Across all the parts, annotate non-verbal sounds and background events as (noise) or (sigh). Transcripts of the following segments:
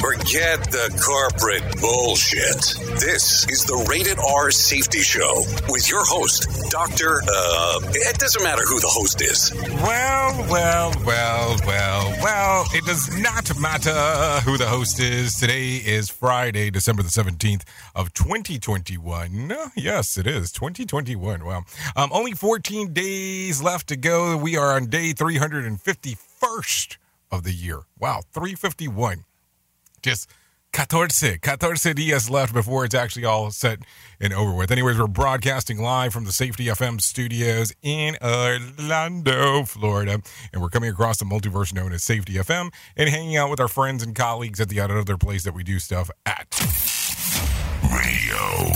Forget the corporate bullshit. This is the Rated R Safety Show with your host, Dr. Uh, it doesn't matter who the host is. Well, well, well, well, well, it does not matter who the host is. Today is Friday, December the 17th of 2021. Yes, it is 2021. Well, um, only 14 days left to go. We are on day 351st of the year. Wow, 351 just 14, 14 dias left before it's actually all set and over with. Anyways, we're broadcasting live from the Safety FM studios in Orlando, Florida, and we're coming across the multiverse known as Safety FM and hanging out with our friends and colleagues at the other place that we do stuff at. Radio.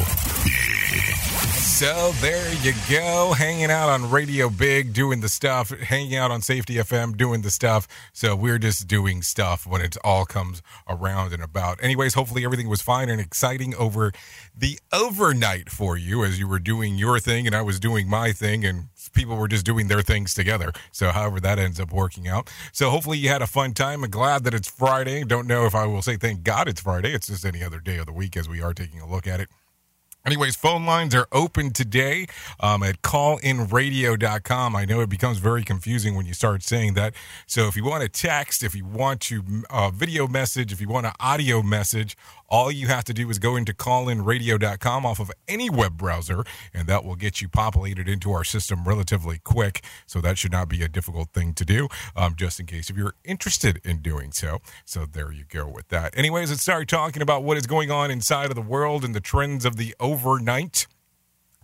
So there you go, hanging out on Radio Big, doing the stuff, hanging out on Safety FM, doing the stuff. So we're just doing stuff when it all comes around and about. Anyways, hopefully everything was fine and exciting over the overnight for you as you were doing your thing and I was doing my thing and people were just doing their things together. So however that ends up working out. So hopefully you had a fun time. I'm glad that it's Friday. Don't know if I will say thank God it's Friday. It's just any other day of the week as we are taking a look at it. Anyways, phone lines are open today um, at callinradio.com. I know it becomes very confusing when you start saying that. So if you want to text, if you want to uh, video message, if you want an audio message, all you have to do is go into callinradio.com off of any web browser, and that will get you populated into our system relatively quick. So that should not be a difficult thing to do, um, just in case if you're interested in doing so. So there you go with that. Anyways, let's start talking about what is going on inside of the world and the trends of the overnight.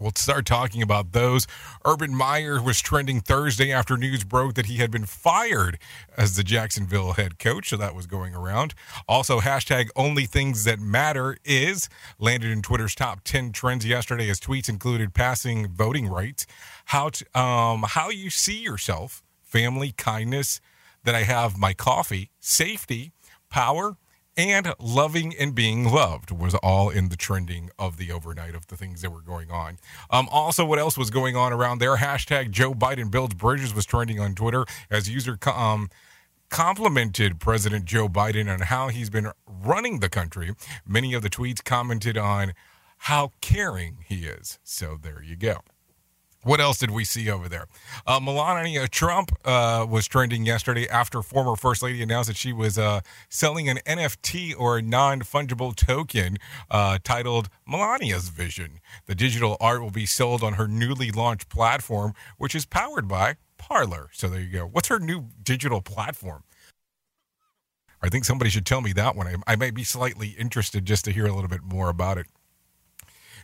We'll start talking about those. Urban Meyer was trending Thursday after news broke that he had been fired as the Jacksonville head coach. So that was going around. Also, hashtag only things that matter is landed in Twitter's top 10 trends yesterday as tweets included passing voting rights, how, to, um, how you see yourself, family, kindness, that I have my coffee, safety, power, and loving and being loved was all in the trending of the overnight of the things that were going on. Um, also, what else was going on around there? Hashtag Joe Biden builds bridges was trending on Twitter as user um, complimented President Joe Biden on how he's been running the country. Many of the tweets commented on how caring he is. So there you go. What else did we see over there? Uh, Melania Trump uh, was trending yesterday after former First Lady announced that she was uh, selling an NFT or non fungible token uh, titled Melania's Vision. The digital art will be sold on her newly launched platform, which is powered by Parler. So there you go. What's her new digital platform? I think somebody should tell me that one. I, I might be slightly interested just to hear a little bit more about it.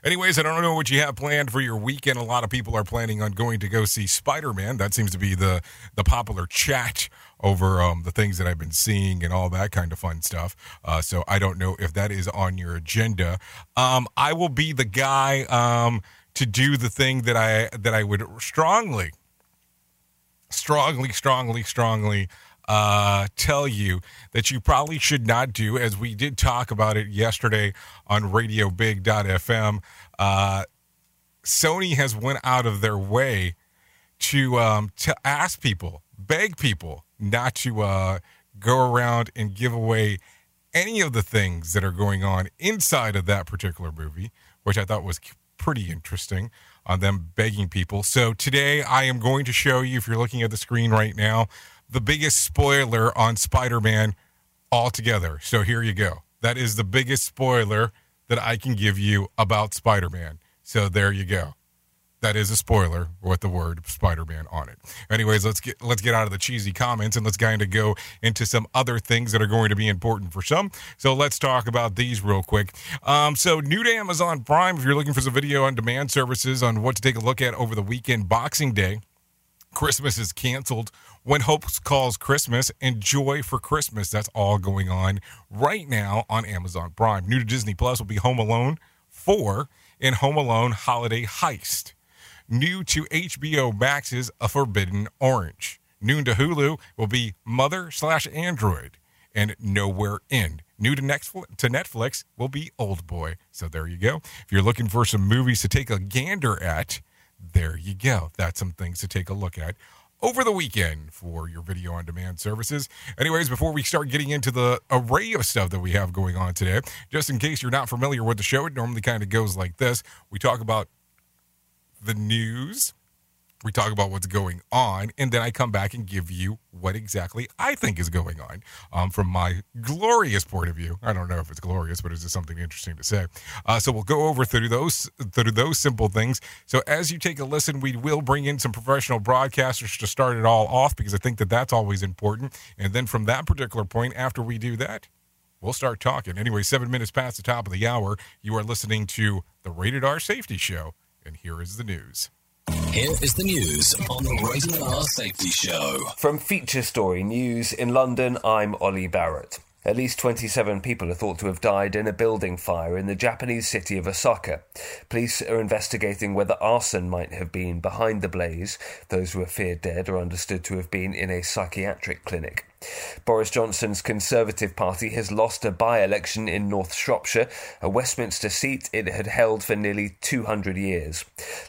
Anyways, I don't know what you have planned for your weekend. A lot of people are planning on going to go see Spider Man. That seems to be the the popular chat over um, the things that I've been seeing and all that kind of fun stuff. Uh, so I don't know if that is on your agenda. Um, I will be the guy um, to do the thing that I that I would strongly, strongly, strongly, strongly uh, tell you that you probably should not do, as we did talk about it yesterday on RadioBig.fm. Uh, Sony has went out of their way to um, to ask people, beg people not to uh, go around and give away any of the things that are going on inside of that particular movie, which I thought was pretty interesting on them begging people. So today I am going to show you, if you're looking at the screen right now, the biggest spoiler on Spider Man altogether. So here you go. That is the biggest spoiler that I can give you about Spider Man. So there you go. That is a spoiler with the word Spider-Man on it. Anyways, let's get let's get out of the cheesy comments and let's kind of go into some other things that are going to be important for some. So let's talk about these real quick. Um, so new to Amazon Prime, if you're looking for some video on demand services on what to take a look at over the weekend, Boxing Day Christmas is canceled. When Hope Calls Christmas and Joy for Christmas. That's all going on right now on Amazon Prime. New to Disney Plus will be Home Alone 4 and Home Alone Holiday Heist. New to HBO Max's A Forbidden Orange. New to Hulu will be Mother slash Android and Nowhere In. New to Netflix, to Netflix will be Old Boy. So there you go. If you're looking for some movies to take a gander at, there you go. That's some things to take a look at over the weekend for your video on demand services. Anyways, before we start getting into the array of stuff that we have going on today, just in case you're not familiar with the show, it normally kind of goes like this. We talk about the news, we talk about what's going on, and then I come back and give you what exactly I think is going on um, from my glorious point of view. I don't know if it's glorious, but it's just something interesting to say. Uh, so we'll go over through those through those simple things. So as you take a listen, we will bring in some professional broadcasters to start it all off because I think that that's always important. And then from that particular point, after we do that, we'll start talking. Anyway, seven minutes past the top of the hour, you are listening to the Rated R Safety Show, and here is the news. Here is the news on the Rated R Safety Show. From Feature Story News in London, I'm Ollie Barrett. At least 27 people are thought to have died in a building fire in the Japanese city of Osaka. Police are investigating whether arson might have been behind the blaze. Those who are feared dead are understood to have been in a psychiatric clinic. Boris Johnson's Conservative Party has lost a by election in North Shropshire, a Westminster seat it had held for nearly 200 years.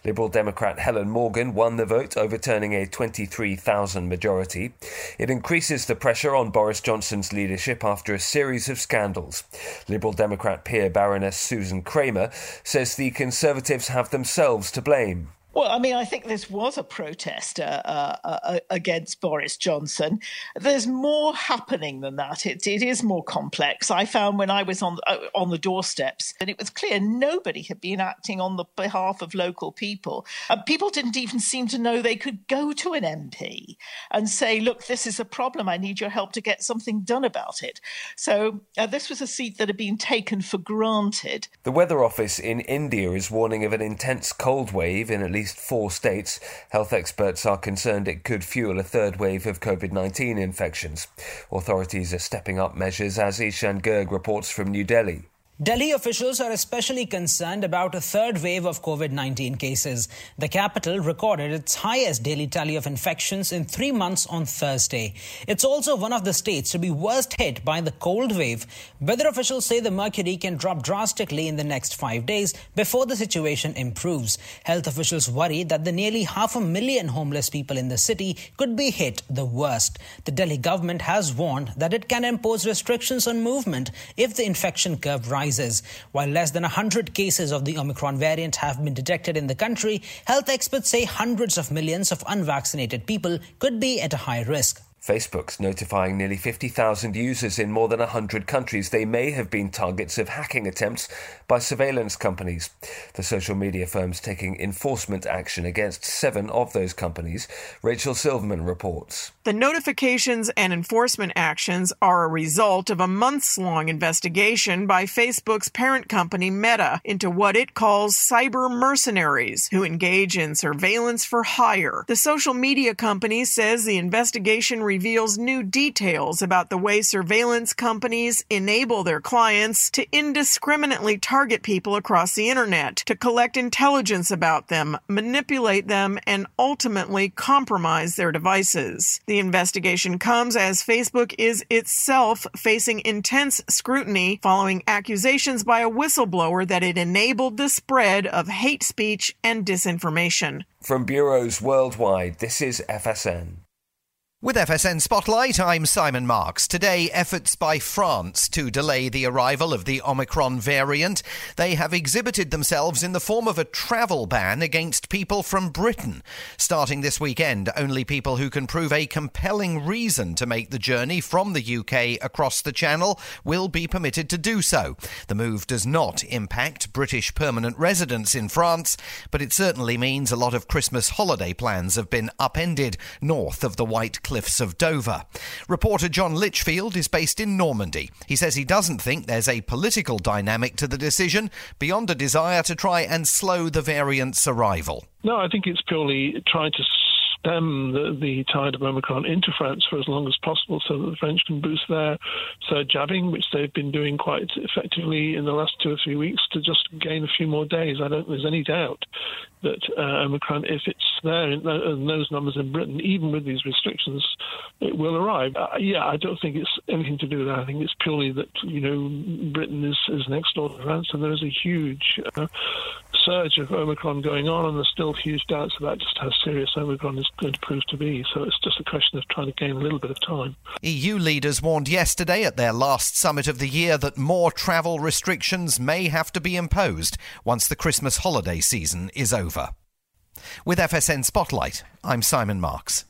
Liberal Democrat Helen Morgan won the vote, overturning a 23,000 majority. It increases the pressure on Boris Johnson's leadership after a series of scandals. Liberal Democrat peer Baroness Susan Kramer says the Conservatives have themselves to blame. Well, I mean, I think this was a protest uh, uh, uh, against Boris Johnson. There's more happening than that. It, it is more complex. I found when I was on uh, on the doorsteps that it was clear nobody had been acting on the behalf of local people. And people didn't even seem to know they could go to an MP and say, "Look, this is a problem. I need your help to get something done about it." So uh, this was a seat that had been taken for granted. The Weather Office in India is warning of an intense cold wave in at least least four states. Health experts are concerned it could fuel a third wave of COVID 19 infections. Authorities are stepping up measures as Ishan Girg reports from New Delhi. Delhi officials are especially concerned about a third wave of COVID 19 cases. The capital recorded its highest daily tally of infections in three months on Thursday. It's also one of the states to be worst hit by the cold wave. Weather officials say the mercury can drop drastically in the next five days before the situation improves. Health officials worry that the nearly half a million homeless people in the city could be hit the worst. The Delhi government has warned that it can impose restrictions on movement if the infection curve rises rises. While less than 100 cases of the Omicron variant have been detected in the country, health experts say hundreds of millions of unvaccinated people could be at a high risk. Facebook's notifying nearly 50,000 users in more than 100 countries they may have been targets of hacking attempts by surveillance companies. The social media firm's taking enforcement action against seven of those companies. Rachel Silverman reports. The notifications and enforcement actions are a result of a months long investigation by Facebook's parent company Meta into what it calls cyber mercenaries who engage in surveillance for hire. The social media company says the investigation reveals new details about the way surveillance companies enable their clients to indiscriminately target people across the internet, to collect intelligence about them, manipulate them, and ultimately compromise their devices. The investigation comes as Facebook is itself facing intense scrutiny following accusations by a whistleblower that it enabled the spread of hate speech and disinformation. From bureaus worldwide, this is FSN. With FSN Spotlight, I'm Simon Marks. Today, efforts by France to delay the arrival of the Omicron variant. They have exhibited themselves in the form of a travel ban against people from Britain. Starting this weekend, only people who can prove a compelling reason to make the journey from the UK across the Channel will be permitted to do so. The move does not impact British permanent residents in France, but it certainly means a lot of Christmas holiday plans have been upended north of the White cliffs of Dover. Reporter John Litchfield is based in Normandy. He says he doesn't think there's a political dynamic to the decision beyond a desire to try and slow the variant's arrival. No, I think it's purely trying to stem the, the tide of Omicron into France for as long as possible so that the French can boost their third jabbing, which they've been doing quite effectively in the last two or three weeks, to just gain a few more days. I don't think there's any doubt that uh, Omicron, if it's there in, in, those numbers in Britain, even with these restrictions, it will arrive. Uh, yeah, I don't think it's anything to do with that. I think it's purely that, you know, Britain is, is next door to France and there is a huge uh, surge of Omicron going on, and there's still huge doubts about just how serious Omicron is going to prove to be. So it's just a question of trying to gain a little bit of time. EU leaders warned yesterday at their last summit of the year that more travel restrictions may have to be imposed once the Christmas holiday season is over. With FSN Spotlight, I'm Simon Marks.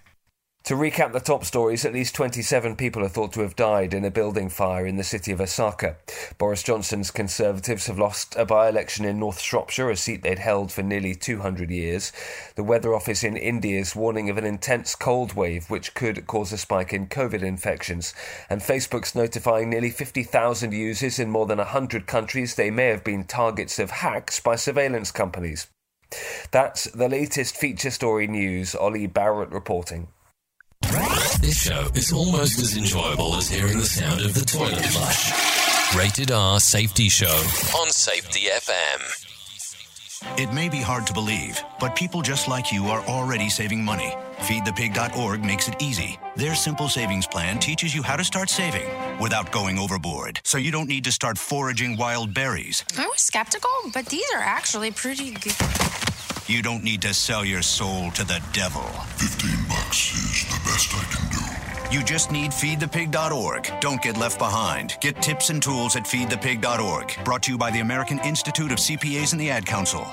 To recap the top stories, at least 27 people are thought to have died in a building fire in the city of Osaka. Boris Johnson's Conservatives have lost a by election in North Shropshire, a seat they'd held for nearly 200 years. The Weather Office in India is warning of an intense cold wave which could cause a spike in COVID infections. And Facebook's notifying nearly 50,000 users in more than 100 countries they may have been targets of hacks by surveillance companies. That's the latest feature story news. Ollie Barrett reporting. This show is almost as enjoyable as hearing the sound of the toilet flush. Rated R Safety Show on Safety FM. It may be hard to believe, but people just like you are already saving money. FeedThePig.org makes it easy. Their simple savings plan teaches you how to start saving without going overboard, so you don't need to start foraging wild berries. I was skeptical, but these are actually pretty good. You don't need to sell your soul to the devil. 15 bucks is the best I can do. You just need feedthepig.org. Don't get left behind. Get tips and tools at feedthepig.org. Brought to you by the American Institute of CPAs and the Ad Council.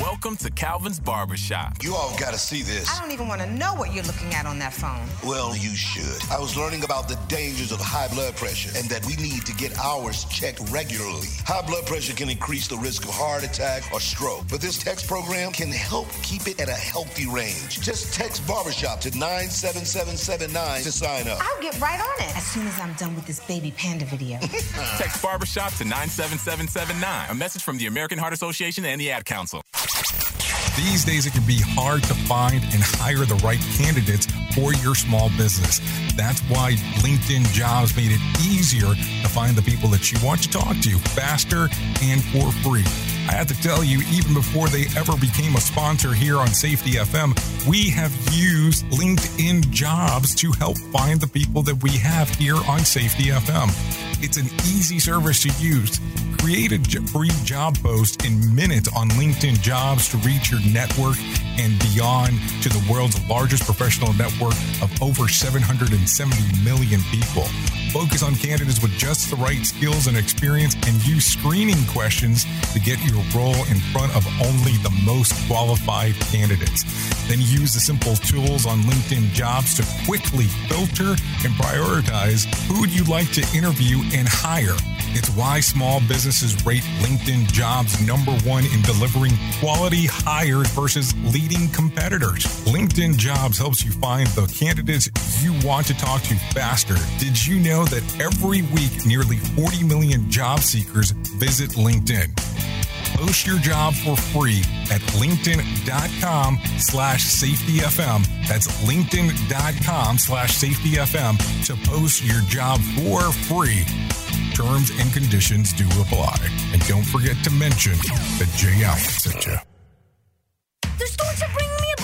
Welcome to Calvin's Barbershop. You all got to see this. I don't even want to know what you're looking at on that phone. Well, you should. I was learning about the dangers of high blood pressure and that we need to get ours checked regularly. High blood pressure can increase the risk of heart attack or stroke, but this text program can help keep it at a healthy range. Just text barbershop to 97779 to sign up. I'll get right on it as soon as I'm done with this baby panda video. (laughs) text barbershop to 97779. A message from the American Heart Association and the Ad Council. These days, it can be hard to find and hire the right candidates for your small business. That's why LinkedIn Jobs made it easier to find the people that you want to talk to faster and for free. I have to tell you, even before they ever became a sponsor here on Safety FM, we have used LinkedIn Jobs to help find the people that we have here on Safety FM. It's an easy service to use. Create a free job post in minutes on LinkedIn Jobs to reach your network and beyond to the world's largest professional network of over 770 million people. Focus on candidates with just the right skills and experience and use screening questions to get your role in front of only the most qualified candidates. Then use the simple tools on LinkedIn Jobs to quickly filter and prioritize who you'd like to interview and hire. It's why small businesses rate LinkedIn jobs number one in delivering quality hires versus leading competitors. LinkedIn jobs helps you find the candidates you want to talk to faster. Did you know that every week nearly 40 million job seekers visit LinkedIn? Post your job for free at linkedin.com slash safetyfm. That's linkedin.com slash safetyfm to post your job for free. Terms and conditions do apply. And don't forget to mention that Allen sent you. The storks are bringing me a.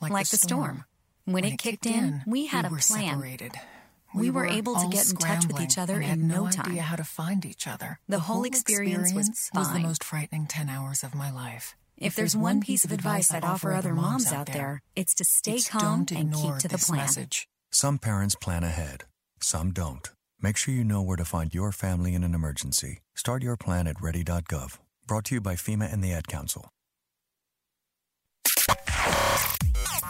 like, like the, storm. storm. When, when, it kicked in, we had we a plan. Separated. We, we were, were able to get in touch with each other in no, no time. idea how to find each other. The, the whole, whole experience, experience, was, was the most frightening 10 hours of my life. If, if there's, there's one piece of advice I'd offer other moms out there, it's to stay it's calm and keep to the plan. Message. Some parents plan ahead, some don't. Make sure you know where to find your family in an emergency. Start your plan at ready.gov. Brought to you by FEMA and the Ad Council.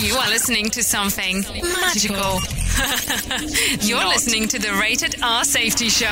You are listening to something magical. (laughs) You're listening to the Rated R Safety Show.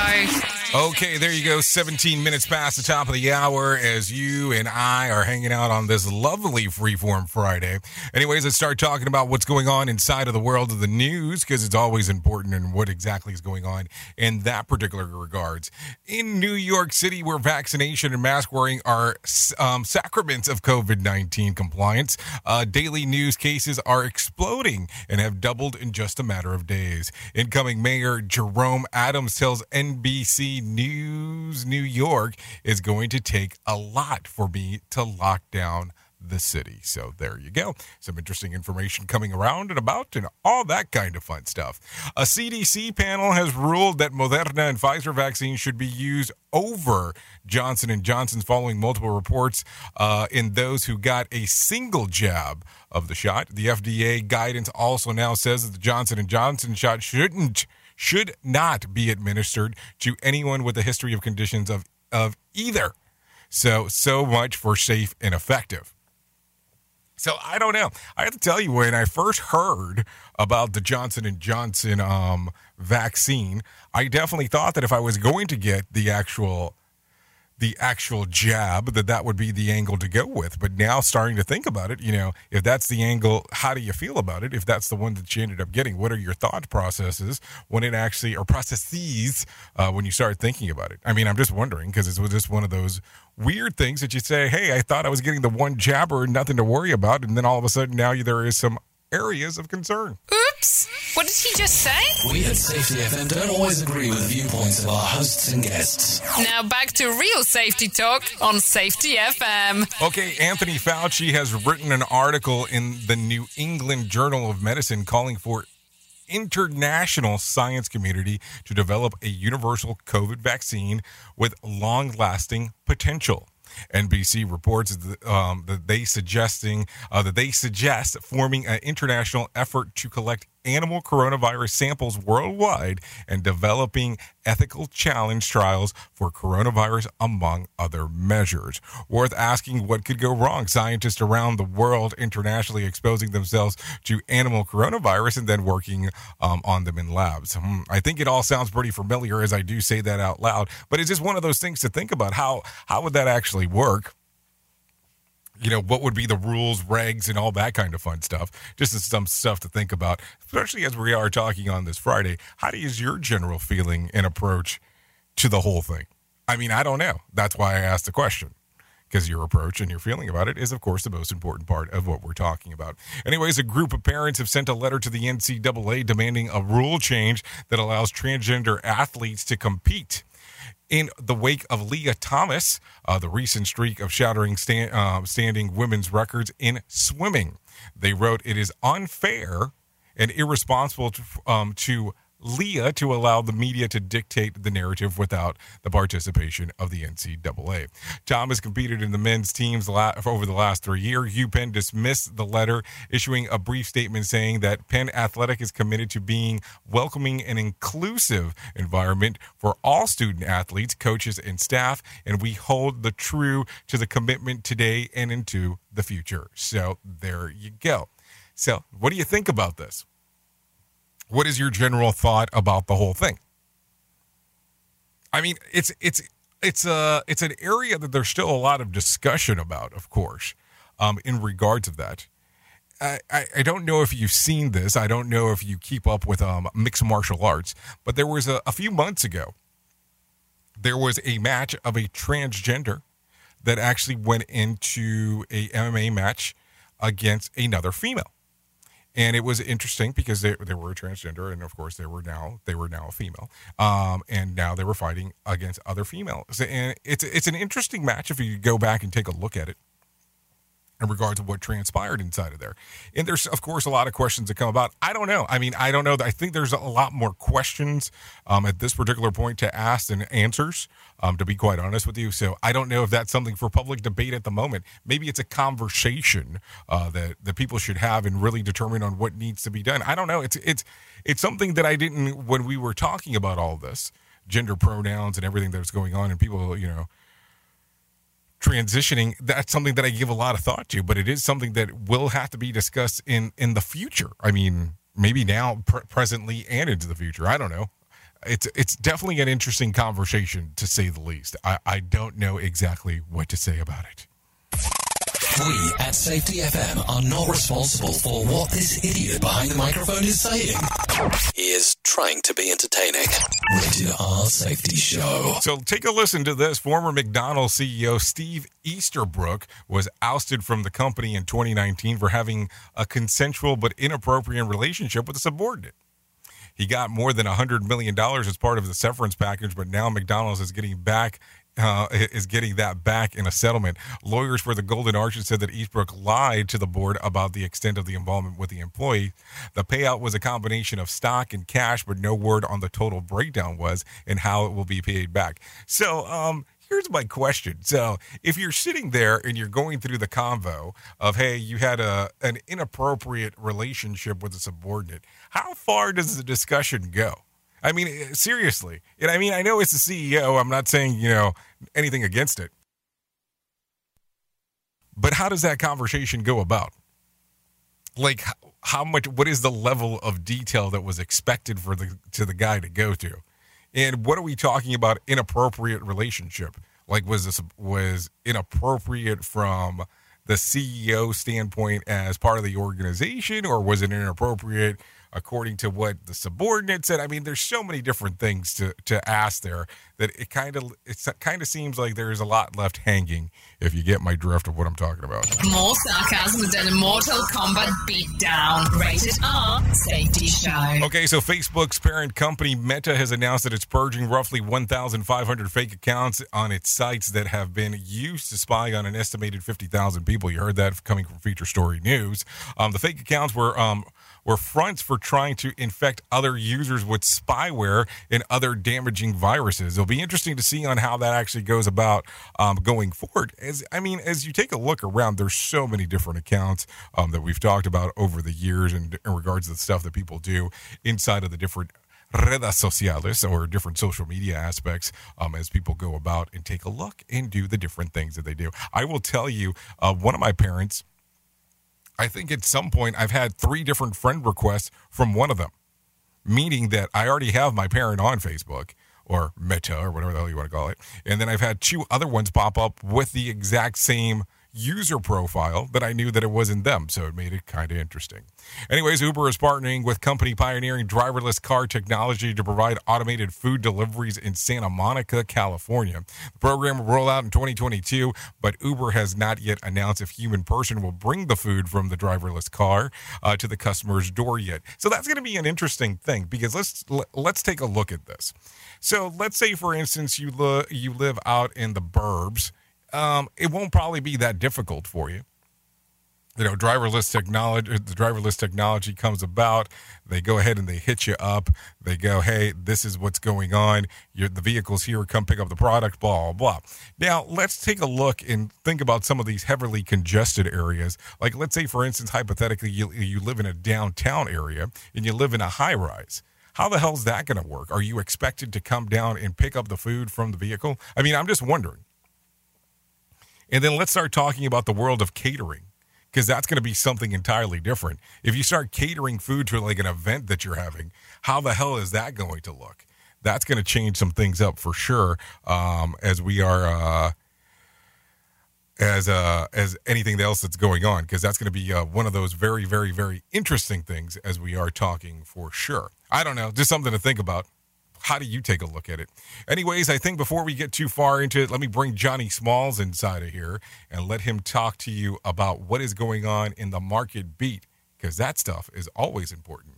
Okay, there you go. 17 minutes past the top of the hour as you and I are hanging out on this lovely Freeform Friday. Anyways, let's start talking about what's going on inside of the world of the news because it's always important and what exactly is going on in that particular regards. In New York City, where vaccination and mask wearing are um, sacraments of COVID 19 compliance, uh, daily news cases are exploding and have doubled in just a matter of days. Incoming Mayor Jerome Adams tells NBC News New York is going to take a lot for me to lock down the city. So there you go. Some interesting information coming around and about and all that kind of fun stuff. A CDC panel has ruled that Moderna and Pfizer vaccines should be used over Johnson and Johnson's following multiple reports uh, in those who got a single jab of the shot. The FDA guidance also now says that the Johnson and Johnson shot shouldn't should not be administered to anyone with a history of conditions of of either. So so much for safe and effective. So I don't know. I have to tell you, when I first heard about the Johnson and Johnson um, vaccine, I definitely thought that if I was going to get the actual the actual jab that that would be the angle to go with. But now starting to think about it you know if that's the angle how do you feel about it? If that's the one that you ended up getting what are your thought processes when it actually or processes uh, when you start thinking about it? I mean i'm just wondering because it's was just one of those weird things that you say hey i thought i was getting the one jabber nothing to worry about and then all of a sudden now there is some areas of concern Oops! What did he just say? We at Safety FM don't always agree with the viewpoints of our hosts and guests. Now back to real safety talk on Safety FM. Okay, Anthony Fauci has written an article in the New England Journal of Medicine calling for international science community to develop a universal COVID vaccine with long-lasting potential. NBC reports that, um, that they suggesting uh, that they suggest forming an international effort to collect animal coronavirus samples worldwide and developing ethical challenge trials for coronavirus, among other measures. Worth asking what could go wrong. Scientists around the world internationally exposing themselves to animal coronavirus and then working um, on them in labs. Hmm, I think it all sounds pretty familiar as I do say that out loud, but it's just one of those things to think about. How how would that actually work? You know, what would be the rules, regs, and all that kind of fun stuff. Just some stuff to think about, especially as we are talking on this Friday. How is your general feeling and approach to the whole thing? I mean, I don't know. That's why I asked the question. Because your approach and your feeling about it is, of course, the most important part of what we're talking about. Anyways, a group of parents have sent a letter to the NCAA demanding a rule change that allows transgender athletes to compete in the wake of Lia Thomas, uh, the recent streak of shattering stand, uh, standing women's records in swimming. They wrote, It is unfair and irresponsible to, um, to Lia to allow the media to dictate the narrative without the participation of the NCAA. Thomas competed in the men's teams over the last three years. UPenn dismissed the letter, issuing a brief statement saying that Penn Athletic is committed to being welcoming and inclusive environment for all student athletes, coaches, and staff, and we hold the true to the commitment today and into the future. So there you go. So, what do you think about this? What is your general thought about the whole thing? I mean, it's it's it's a it's an area that there's still a lot of discussion about, of course, um, in regards of that. I, I, I don't know if you've seen this. I don't know if you keep up with um, mixed martial arts, but there was a, a few months ago, there was a match of a transgender that actually went into a MMA match against another female. And it was interesting because they, they were transgender, and of course they were now they were now a female, um, and now they were fighting against other females. And it's it's an interesting match if you go back and take a look at it in regards to what transpired inside of there. And there's, of course, a lot of questions that come about. I don't know. I mean, I don't know. I think there's a lot more questions um, at this particular point to ask than answers, um, to be quite honest with you. So I don't know if that's something for public debate at the moment. Maybe it's a conversation uh, that, that people should have and really determine on what needs to be done. I don't know. It's, it's, it's something that I didn't, when we were talking about all this, gender pronouns and everything that's going on, and people, you know, transitioning that's something that i give a lot of thought to but it is something that will have to be discussed in in the future. I mean maybe now pr- presently and into the future. I don't know. It's it's definitely an interesting conversation to say the least. I i don't know exactly what to say about it We at Safety FM are not responsible for what this idiot behind the microphone is saying. He is trying to be entertaining. Rated R Safety Show. So take a listen to this. Former McDonald's CEO Steve Easterbrook was ousted from the company in 2019 for having a consensual but inappropriate relationship with a subordinate. He got more than $100 million as part of the severance package, but now McDonald's is getting back. Uh, is getting that back in a settlement. Lawyers for the Golden Arches said that Eastbrook lied to the board about the extent of the involvement with the employee. The payout was a combination of stock and cash, but no word on the total breakdown was and how it will be paid back. So, um, here's my question. So, if you're sitting there and you're going through the convo of, hey, you had a an inappropriate relationship with a subordinate, how far does the discussion go? I mean, eh, seriously. And I mean, I know it's the CEO. I'm not saying, you know, anything against it. But how does that conversation go about? Like how much what is the level of detail that was expected for the to the guy to go to? And what are we talking about inappropriate relationship? Like was this was inappropriate from the CEO standpoint as part of the organization or was it inappropriate according to what the subordinate said? I mean, there's so many different things to, to ask there that it kind of it kind of seems like there's a lot left hanging if you get my drift of what I'm talking about. More sarcasm than a Mortal Kombat beatdown. Rated R Safety Show. Okay, so Facebook's parent company Meta has announced that it's purging roughly 1,500 fake accounts on its sites that have been used to spy on an estimated 50,000 people. You heard that coming from Feature Story News. Um, the fake accounts were um, were fronts for trying to infect other users with spyware and other damaging viruses. It'll be interesting to see on how that actually goes about um, going forward. As I mean, as you take a look around, there's so many different accounts um, that we've talked about over the years, and in regards to the stuff that people do inside of the different redes sociales or different social media aspects um, as people go about and take a look and do the different things that they do. I will tell you, uh, one of my parents, I think at some point I've had three different friend requests from one of them, meaning that I already have my parent on Facebook or Meta or whatever the hell you want to call it. And then I've had two other ones pop up with the exact same user profile that I knew that it wasn't them. So it made it kind of interesting. Anyways, Uber is partnering with company pioneering driverless car technology to provide automated food deliveries in Santa Monica, California. The program will roll out in 2022, but Uber has not yet announced if human person will bring the food from the driverless car uh, to the customer's door yet. So that's going to be an interesting thing because let's let's take a look at this. So let's say, for instance, you lo- you live out in the burbs um, it won't probably be that difficult for you. You know, driverless technology, the driverless technology comes about. They go ahead and they hit you up. They go, hey, this is what's going on. You're, the vehicle's here. Come pick up the product, blah, blah. Now, let's take a look and think about some of these heavily congested areas. Like, let's say, for instance, hypothetically, you, you live in a downtown area and you live in a high rise. How the hell is that going to work? Are you expected to come down and pick up the food from the vehicle? I mean, I'm just wondering. And then let's start talking about the world of catering because that's going to be something entirely different. If you start catering food to like an event that you're having, how the hell is that going to look? That's going to change some things up for sure um, as we are. Uh, as uh, as anything else that's going on because that's going to be uh, one of those very, very, very interesting things as we are talking for sure. I don't know, just something to think about. How do you take a look at it? Anyways, I think before we get too far into it, let me bring Johnny Smalls inside of here and let him talk to you about what is going on in the market beat because that stuff is always important.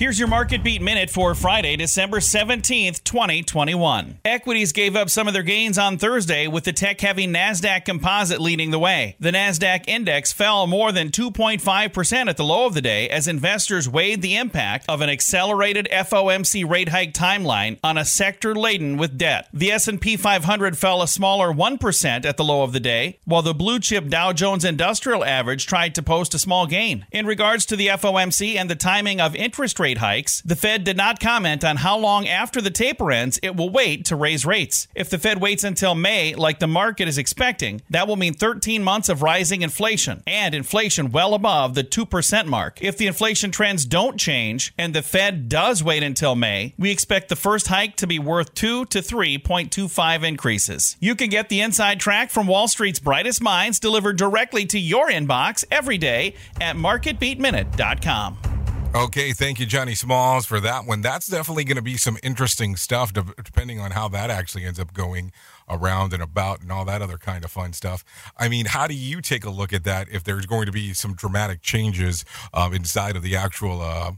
Here's your market beat minute for Friday, December 17th, 2021. Equities gave up some of their gains on Thursday with the tech heavy NASDAQ composite leading the way. The NASDAQ index fell more than 2.5% at the low of the day as investors weighed the impact of an accelerated FOMC rate hike timeline on a sector laden with debt. The S&P 500 fell a smaller 1% at the low of the day, while the blue chip Dow Jones Industrial Average tried to post a small gain. In regards to the FOMC and the timing of interest rate hikes, the Fed did not comment on how long after the taper ends it will wait to raise rates. If the Fed waits until May, like the market is expecting, that will mean 13 months of rising inflation and inflation well above the 2% mark. If the inflation trends don't change and the Fed does wait until May, we expect the first hike to be worth 2 to 3.25 increases. You can get the inside track from Wall Street's brightest minds delivered directly to your inbox every day at marketbeatminute.com. Okay, thank you, Johnny Smalls, for that one. That's definitely going to be some interesting stuff, de- depending on how that actually ends up going around and about and all that other kind of fun stuff. I mean, how do you take a look at that if there's going to be some dramatic changes um, inside of the actual? Uh,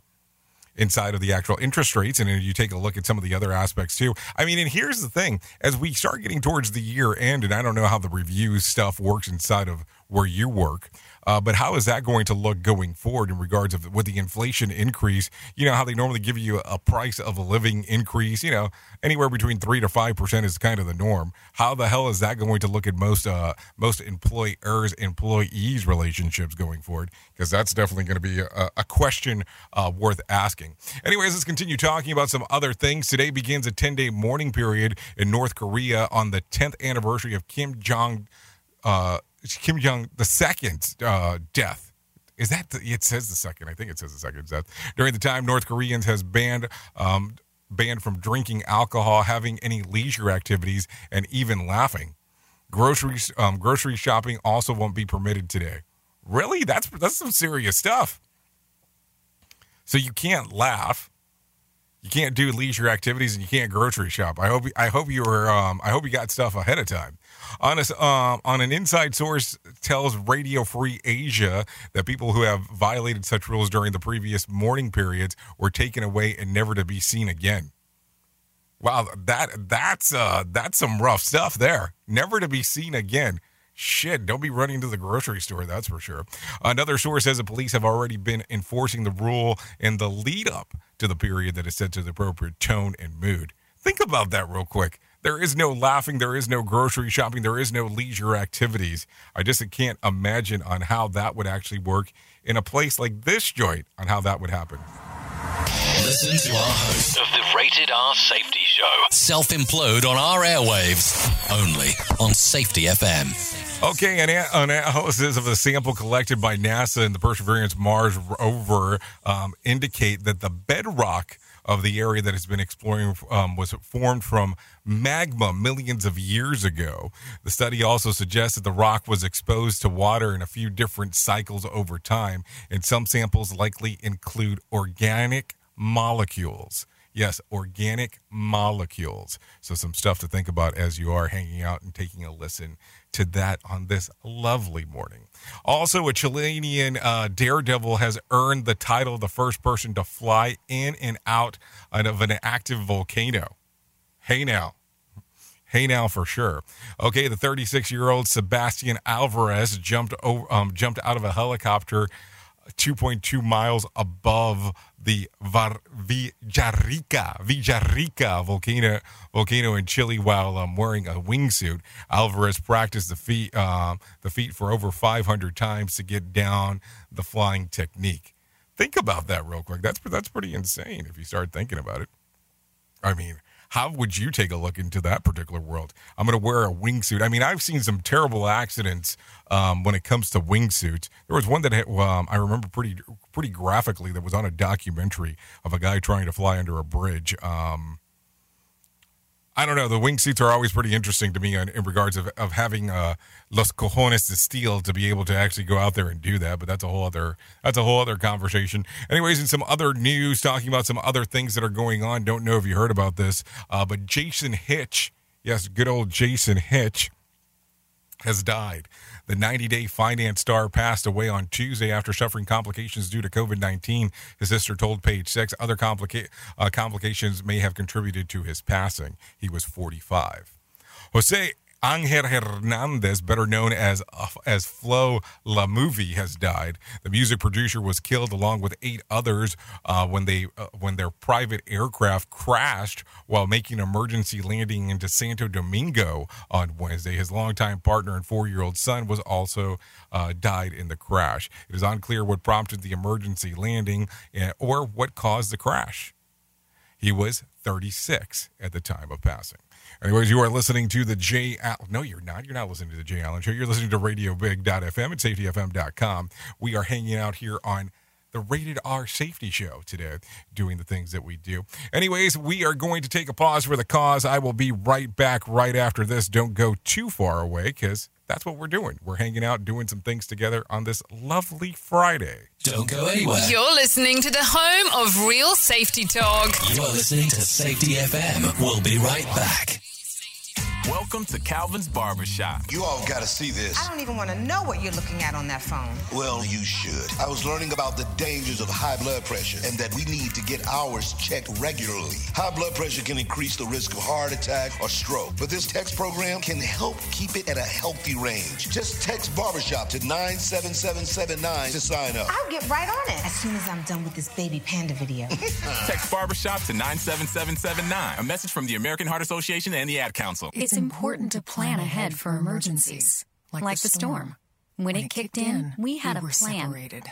inside of the actual interest rates and you take a look at some of the other aspects too i mean and here's the thing as we start getting towards the year end and i don't know how the review stuff works inside of where you work uh, but how is that going to look going forward in regards of with the inflation increase? You know how they normally give you a price of a living increase. You know anywhere between three to five percent is kind of the norm. How the hell is that going to look at most uh, most employers employees relationships going forward? Because that's definitely going to be a, a question uh, worth asking. Anyways, let's continue talking about some other things. Today begins a 10 day mourning period in North Korea on the 10th anniversary of Kim Jong. Uh, Kim Jong the second uh, death. Is that the, it says the second? I think it says the second death. During the time, North Koreans has banned um, banned from drinking alcohol, having any leisure activities, and even laughing. Grocery um, grocery shopping also won't be permitted today. Really? That's that's some serious stuff. So you can't laugh you can't do leisure activities and you can't grocery shop. I hope I hope you were um, I hope you got stuff ahead of time. On a, um, on an inside source tells Radio Free Asia that people who have violated such rules during the previous mourning periods were taken away and never to be seen again. Wow, that that's uh, that's some rough stuff there. Never to be seen again. Shit, don't be running to the grocery store, that's for sure. Another source says the police have already been enforcing the rule in the lead up to the period that is set to the appropriate tone and mood. Think about that real quick. There is no laughing, there is no grocery shopping, there is no leisure activities. I just can't imagine on how that would actually work in a place like this joint, on how that would happen. Listen to our host of the Rated R Safety Show. Self implode on our airwaves. Only on Safety FM. Okay, an analysis of the sample collected by NASA and the Perseverance Mars rover um, indicate that the bedrock of the area that has been exploring um, was formed from magma millions of years ago. The study also suggests that the rock was exposed to water in a few different cycles over time, and some samples likely include organic molecules. Yes, organic molecules. So, some stuff to think about as you are hanging out and taking a listen to that on this lovely morning. Also, a Chilean uh, daredevil has earned the title of the first person to fly in and out of an active volcano. Hey now. Hey now for sure. Okay, the 36 year old Sebastian Alvarez jumped over, um, jumped out of a helicopter 2.2 miles above the Var- Villarrica, Villarrica volcano, volcano in Chile while um, wearing a wingsuit. Alvarez practiced the feet, um, the feat for over 500 times to get down the flying technique. Think about that real quick. That's that's pretty insane if you start thinking about it. I mean, how would you take a look into that particular world? I'm going to wear a wingsuit. I mean, I've seen some terrible accidents um, when it comes to wingsuits. There was one that um, I remember pretty pretty graphically that was on a documentary of a guy trying to fly under a bridge. Um, I don't know. The wingsuits are always pretty interesting to me in, in regards of, of having uh, los cojones de steel to be able to actually go out there and do that. But that's a whole other that's a whole other conversation. Anyways, in some other news, talking about some other things that are going on. Don't know if you heard about this, uh, but Jason Hitch, yes, good old Jason Hitch, has died. The 90 Day Fiancé star passed away on Tuesday after suffering complications due to COVID 19. His sister told Page Six other complica- uh, complications may have contributed to his passing. He was 45. Jose Angel Hernandez, better known as as Flow La Movie, has died. The music producer was killed along with eight others uh, when they uh, when their private aircraft crashed while making emergency landing into Santo Domingo on Wednesday. His longtime partner and four year old son was also uh, died in the crash. It is unclear what prompted the emergency landing uh, or what caused the crash. He was 36 at the time of passing. Anyways, you are listening to the J. Al- no, you're not. You're not listening to the J. Allen Show. You're listening to RadioBig.fm and SafetyFM.com. We are hanging out here on the Rated R Safety Show today, doing the things that we do. Anyways, we are going to take a pause for the cause. I will be right back right after this. Don't go too far away because that's what we're doing. We're hanging out, doing some things together on this lovely Friday. Don't go anywhere. You're listening to the home of real safety talk. You are listening to Safety FM. We'll be right back. Welcome to Calvin's Barbershop. You all got to see this. I don't even want to know what you're looking at on that phone. Well, you should. I was learning about the dangers of high blood pressure and that we need to get ours checked regularly. High blood pressure can increase the risk of heart attack or stroke, but this text program can help keep it at a healthy range. Just text barbershop to 97779 to sign up. I'll get right on it as soon as I'm done with this baby panda video. (laughs) Text Barbershop to 97779. A message from the American Heart Association and the Ad Council. It's important to plan ahead for emergencies, like, the storm. When, it kicked in, we had a were plan. separated.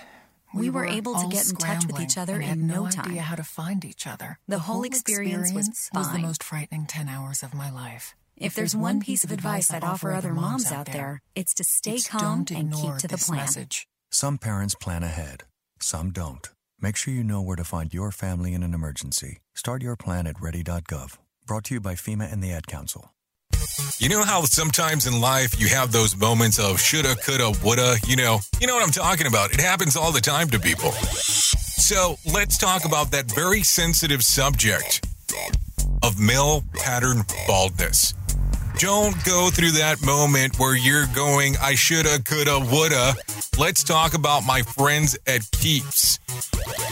We were able to get in touch with each other and in no idea time. how to find each other. The whole experience was the most frightening 10 hours of my life. If there's one piece of advice I'd offer other moms out there, it's to stay it's calm and keep to the plan. message. Some parents plan ahead, some don't. Make sure you know where to find your family in an emergency. Start your plan at ready.gov. Brought to you by FEMA and the Ad Council. You know how sometimes in life you have those moments of shoulda, coulda, woulda, you know, you know what I'm talking about. It happens all the time to people. So let's talk about that very sensitive subject of male pattern baldness. Don't go through that moment where you're going, I shoulda, coulda, woulda. Let's talk about my friends at Keeps.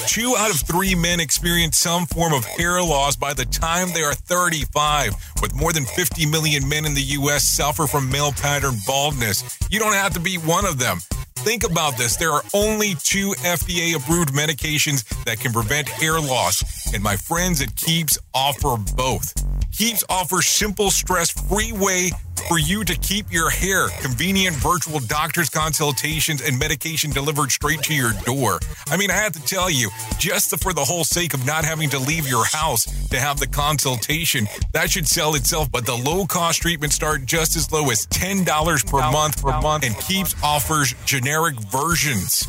Two out of three men experience some form of hair loss by the time they are 35. With more than 50 million men in the U.S. suffer from male pattern baldness. You don't have to be one of them. Think about this. There are only two FDA approved medications that can prevent hair loss, and my friends at Keeps offer both. Keeps offers simple, stress free way for you to keep your hair. Convenient virtual doctor's consultations and medication delivered straight to your door. I mean, I have to tell you, just for the whole sake of not having to leave your house to have the consultation, that should sell itself. But the low cost treatments start just as low as $10 per month per month and Keeps offers generic versions.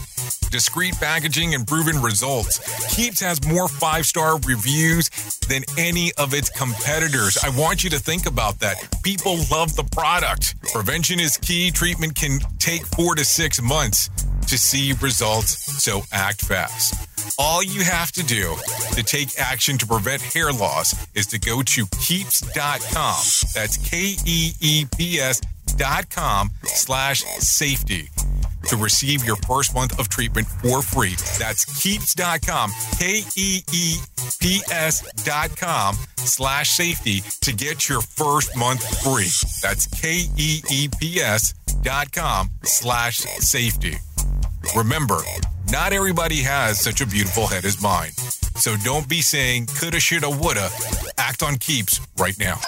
Discreet packaging and proven results. Keeps has more five star reviews than any of its competitors. I want you to think about that. People love the product. Prevention is key. Treatment can take four to six months to see results, so act fast. All you have to do to take action to prevent hair loss is to go to keeps.com. That's K E E P S dot com slash safety to receive your first month of treatment for free. That's keeps.com, E E dot com slash safety to get your first month free. That's K E E P S dot com slash safety. Remember, not everybody has such a beautiful head as mine. So don't be saying coulda, shoulda, woulda. Act on keeps right now.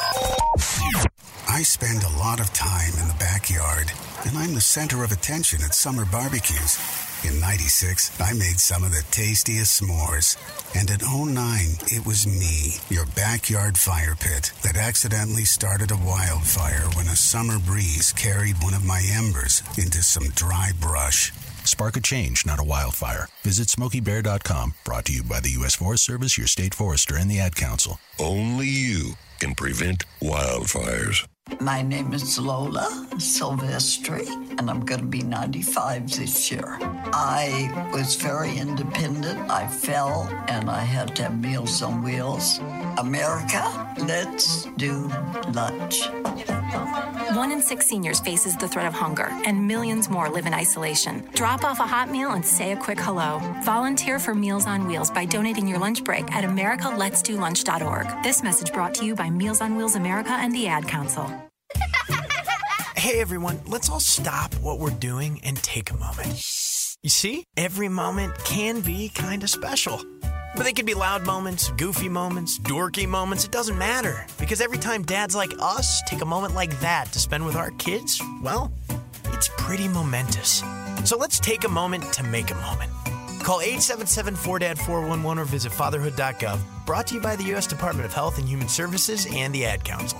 I spend a lot of time in the backyard, and I'm the center of attention at summer barbecues. In 96, I made some of the tastiest s'mores. And in 09, it was me, your backyard fire pit, that accidentally started a wildfire when a summer breeze carried one of my embers into some dry brush. Spark a change, not a wildfire. Visit SmokeyBear.com. Brought to you by the U.S. Forest Service, your state forester, and the Ad Council. Only you can prevent wildfires. My name is Lola Silvestri, and I'm going to be 95 this year. I was very independent. I fell, and I had to have Meals on Wheels. America, let's do lunch. One in six seniors faces the threat of hunger, and millions more live in isolation. Drop off a hot meal and say a quick hello. Volunteer for Meals on Wheels by donating your lunch break at americaletsdolunch.org. This message brought to you by Meals on Wheels America and the Ad Council. (laughs) Hey everyone, let's all stop what we're doing and take a moment. You see, every moment can be kind of special. But they could be loud moments, goofy moments, dorky moments, it doesn't matter. Because every time dads like us take a moment like that to spend with our kids, well, it's pretty momentous. So let's take a moment to make a moment. Call 877 4DAD 411 or visit fatherhood.gov. Brought to you by the U.S. Department of Health and Human Services and the Ad Council.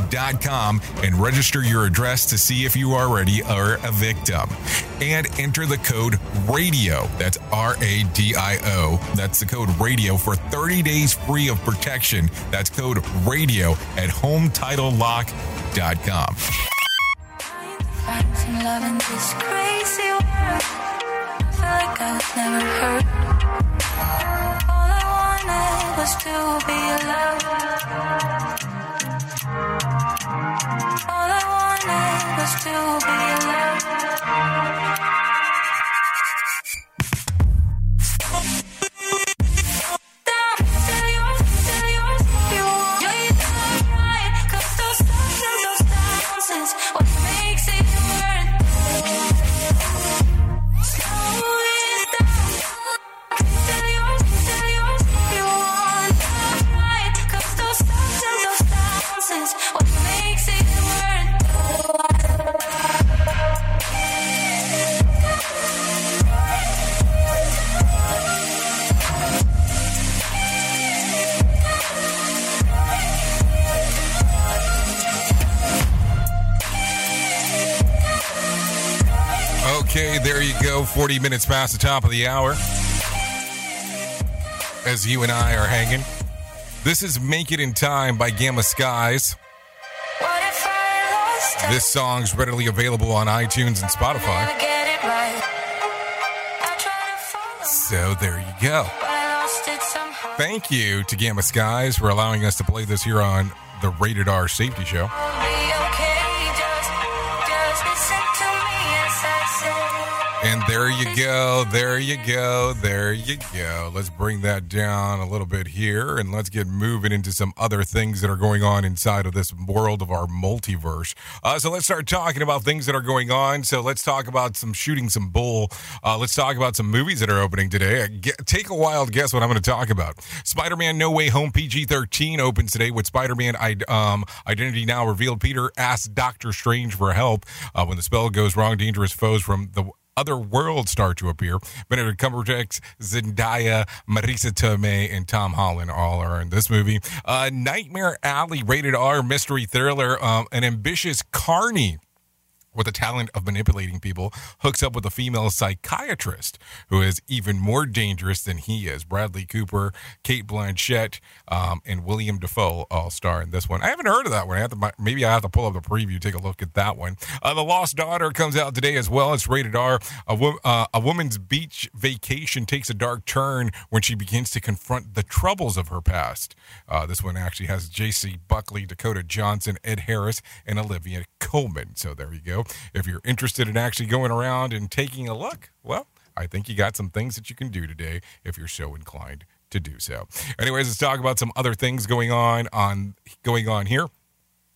HometitleLock.com and register your address to see if you already are a victim. And enter the code RADIO. That's R A D I O. That's the code RADIO for 30 days free of protection. That's code RADIO at HometitleLock.com. And love in this crazy world. I feel like I never. All I wanted was to be alone. All I wanted was to be alone. 40 minutes past the top of the hour. As you and I are hanging. This is Make It in Time by Gamma Skies. What if I lost This song's readily available on iTunes and Spotify. Get it right. So there you go. But I lost it somehow. Thank you to Gamma Skies for allowing us to play this here on the Rated R Safety Show. And there you go. There you go. There you go. Let's bring that down a little bit here and let's get moving into some other things that are going on inside of this world of our multiverse. Uh, so let's start talking about things that are going on. So let's talk about some shooting some bull. Uh, let's talk about some movies that are opening today. Uh, ge- take a wild guess what I'm going to talk about. Spider Man No Way Home PG 13 opens today with Spider Man um, Identity Now revealed. Peter asks Doctor Strange for help uh, when the spell goes wrong. Dangerous foes from the other worlds start to appear. Benedict Cumberbatch, Zendaya, Marisa Tomei, and Tom Holland all are in this movie. Uh, Nightmare Alley, rated R mystery thriller, um, an ambitious Carney with the talent of manipulating people, hooks up with a female psychiatrist who is even more dangerous than he is. Bradley Cooper, Cate Blanchett, um, and William Dafoe all star in this one. I haven't heard of that one. I have to, maybe I have to pull up the preview, take a look at that one. Uh, the Lost Daughter comes out today as well. It's rated R. A, wo- uh, a woman's beach vacation takes a dark turn when she begins to confront the troubles of her past. Uh, this one actually has Jessie Buckley, Dakota Johnson, Ed Harris, and Olivia Colman. So there you go. If you're interested in actually going around and taking a look, well, I think you got some things that you can do today if you're so inclined to do so. Anyways, let's talk about some other things going on on going on here.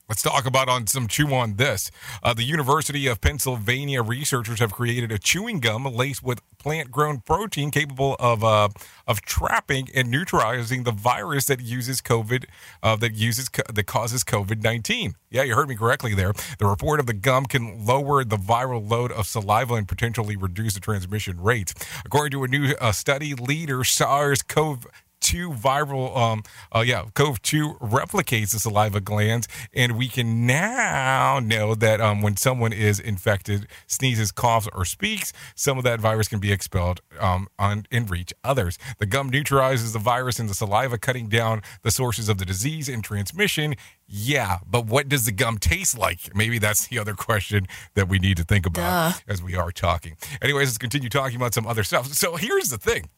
Let's talk about on some chew on this. Uh, the University of Pennsylvania researchers have created a chewing gum laced with plant-grown protein capable of uh, of trapping and neutralizing the virus that uses COVID uh, that uses that causes COVID nineteen. Yeah, you heard me correctly there. The report of the gum can lower the viral load of saliva and potentially reduce the transmission rates. According to a new uh, study, leader SARS-CoV two viral um uh yeah cove 2 replicates the saliva glands. And we can now know that um when someone is infected sneezes coughs or speaks some of that virus can be expelled um on and reach others. The gum neutralizes the virus in the saliva cutting down the sources of the disease and transmission. Yeah but what does the gum taste like? Maybe that's the other question that we need to think about Duh. as we are talking. Anyways let's continue talking about some other stuff. So here's the thing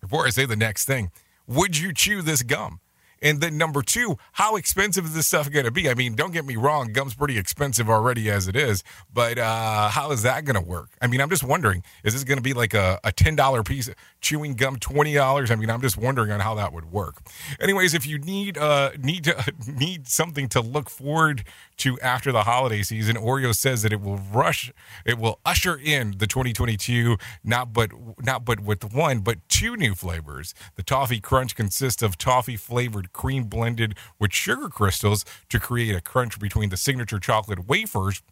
before I say the next thing, would you chew this gum? And then number two, how expensive is this stuff going to be? I mean, don't get me wrong, gum's pretty expensive already as it is, but uh, how is that going to work? I mean, I'm just wondering, is this going to be like a, a $10 piece chewing gum, $20? I mean, I'm just wondering on how that would work. Anyways, if you need uh, need to, (laughs) need something to look forward to after the holiday season, Oreo says that it will rush, it will usher in the 2022 not but not but with one but two new flavors. The toffee crunch consists of toffee flavored cream blended with sugar crystals to create a crunch between the signature chocolate wafers.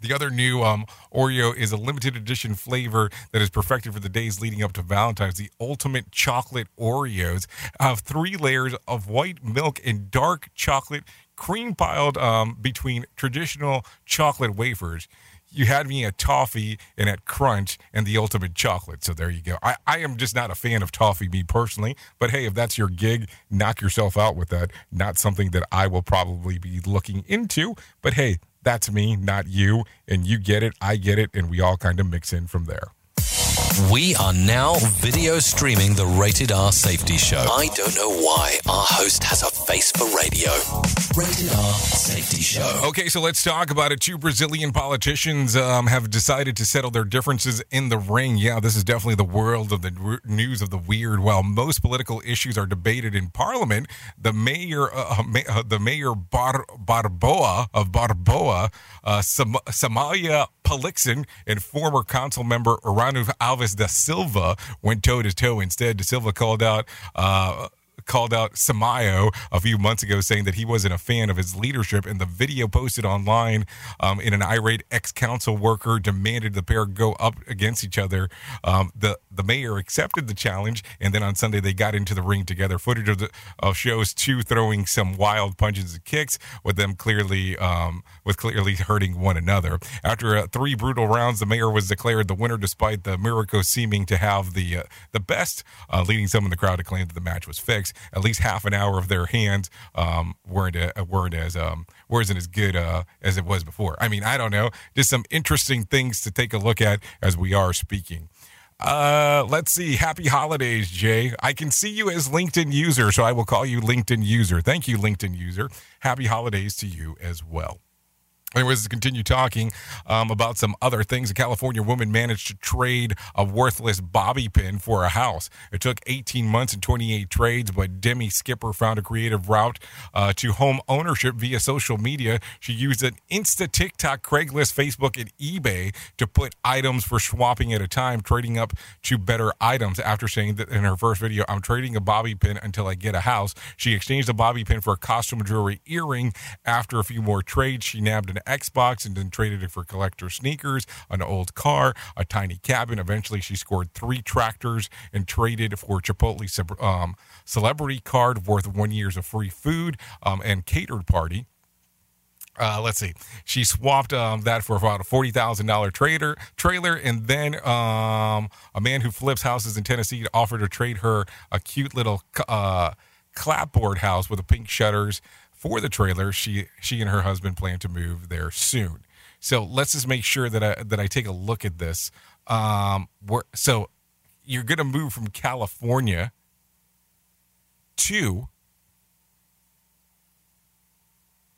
The other new um, Oreo is a limited edition flavor that is perfected for the days leading up to Valentine's. The ultimate chocolate Oreos have three layers of white milk and dark chocolate cream piled um, between traditional chocolate wafers. You had me at toffee and at crunch and the ultimate chocolate. So there you go. I, I am just not a fan of toffee, me personally. But hey, if that's your gig, knock yourself out with that. Not something that I will probably be looking into. But hey, that's me, not you. And you get it, I get it, and we all kind of mix in from there. We are now video streaming the Rated R Safety Show. I don't know why our host has a face for radio. Rated R Safety Show. Okay, so let's talk about it. Two Brazilian politicians um, have decided to settle their differences in the ring. Yeah, this is definitely the world of the news of the weird. While most political issues are debated in Parliament, the mayor, uh, ma- uh, the mayor Bar- Barboa of Barboa, uh, Sam- Samalia Palixen, and former council member Aranu Arano Alves da Silva went toe to toe. Instead, da Silva called out. Uh, called out Samayo a few months ago, saying that he wasn't a fan of his leadership. And the video posted online um, in an irate ex-council worker demanded the pair go up against each other. Um, the the mayor accepted the challenge, and then on Sunday they got into the ring together. Footage of, the, of shows two throwing some wild punches and kicks, with them clearly um, with clearly hurting one another. After uh, three brutal rounds, the mayor was declared the winner, despite the Miracle seeming to have the uh, the best, uh, leading some in the crowd to claim that the match was fixed. At least half an hour of their hands um, weren't uh, weren't as um, wasn't as good uh, as it was before. I mean, I don't know, just some interesting things to take a look at as we are speaking. Uh, let's see. Happy holidays, Jay. I can see you as LinkedIn user, so I will call you LinkedIn user. Thank you, LinkedIn user. Happy holidays to you as well. Anyways, let's continue talking um, about some other things. A California woman managed to trade a worthless bobby pin for a house. It took 18 months and 28 trades, but Demi Skipper found a creative route uh, to home ownership via social media. She used an Insta, TikTok, Craigslist, Facebook, and eBay to put items for swapping at a time, trading up to better items. After saying that in her first video, I'm trading a bobby pin until I get a house, she exchanged a bobby pin for a costume jewelry earring. After a few more trades, she nabbed an Xbox and then traded it for collector sneakers, an old car, a tiny cabin. Eventually, she scored three tractors and traded for Chipotle um, celebrity card worth one year's of free food um, and catered party. Uh, let's see. She swapped um, that for about a forty thousand dollar trader trailer, and then um, a man who flips houses in Tennessee offered to trade her a cute little uh, clapboard house with the pink shutters for the trailer. She she and her husband plan to move there soon. So let's just make sure that I that I take a look at this. Um, so you're going to move from California to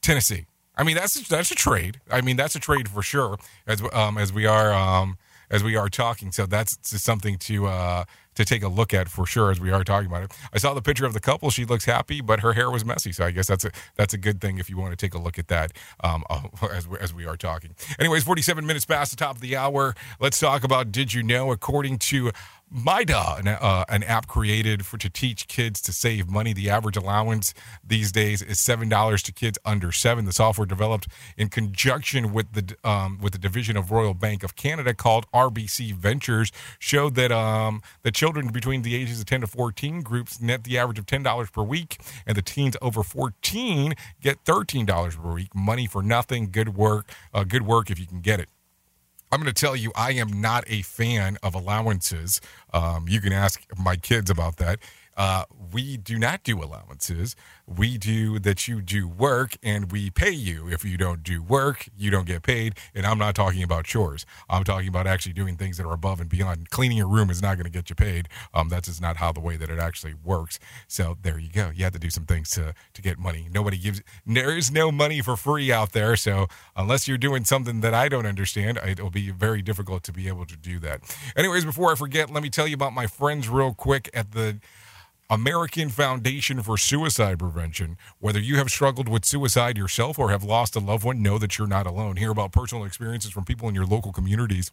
Tennessee. I mean, that's that's a trade. I mean, that's a trade for sure. As um, as we are um, as we are talking, so that's something to uh, to take a look at for sure. As we are talking about it, I saw the picture of the couple. She looks happy, but her hair was messy. So I guess that's a that's a good thing if you want to take a look at that um, (laughs) as we, as we are talking. Anyways, forty seven minutes past the top of the hour. Let's talk about did you know? According to Mydoh, an, uh, an app created for to teach kids to save money. The average allowance these days is seven dollars to kids under seven. The software developed in conjunction with the um, with the division of Royal Bank of Canada called RBC Ventures showed that um, the children between the ages of ten to fourteen groups net the average of ten dollars per week, and the teens over fourteen get thirteen dollars per week. Money for nothing. Good work. Uh, good work if you can get it. I'm going to tell you, I am not a fan of allowances. Um, you can ask my kids about that. Uh, we do not do allowances. We do that you do work and we pay you. If you don't do work, you don't get paid. And I'm not talking about chores. I'm talking about actually doing things that are above and beyond. Cleaning your room is not going to get you paid. Um, that's just not how the way that it actually works. So there you go. You have to do some things to to get money. Nobody gives. There is no money for free out there. So unless you're doing something that I don't understand, it'll be very difficult to be able to do that. Anyways, before I forget, let me tell you about my friends real quick at the American Foundation for Suicide Prevention. Whether you have struggled with suicide yourself or have lost a loved one, know that you're not alone. Hear about personal experiences from people in your local communities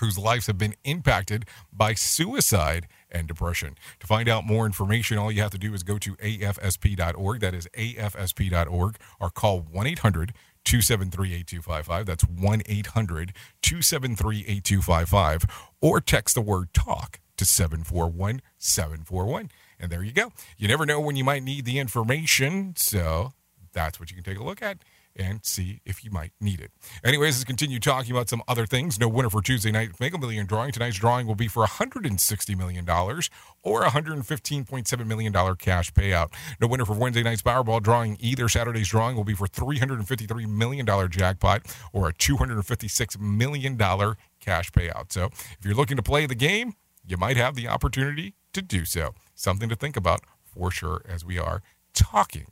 whose lives have been impacted by suicide and depression. To find out more information, all you have to do is go to afsp.org. That is afsp.org or call 1 800 273 8255. That's 1 800 273 8255. Or text the word talk to 741 741. And there you go. You never know when you might need the information. So that's what you can take a look at and see if you might need it. Anyways, let's continue talking about some other things. No winner for Tuesday night Mega Million drawing. Tonight's drawing will be for $160 million or $115.7 million cash payout. No winner for Wednesday night's Powerball drawing. Either Saturday's drawing will be for $353 million jackpot or a $256 million cash payout. So if you're looking to play the game, you might have the opportunity to do so. Something to think about for sure as we are talking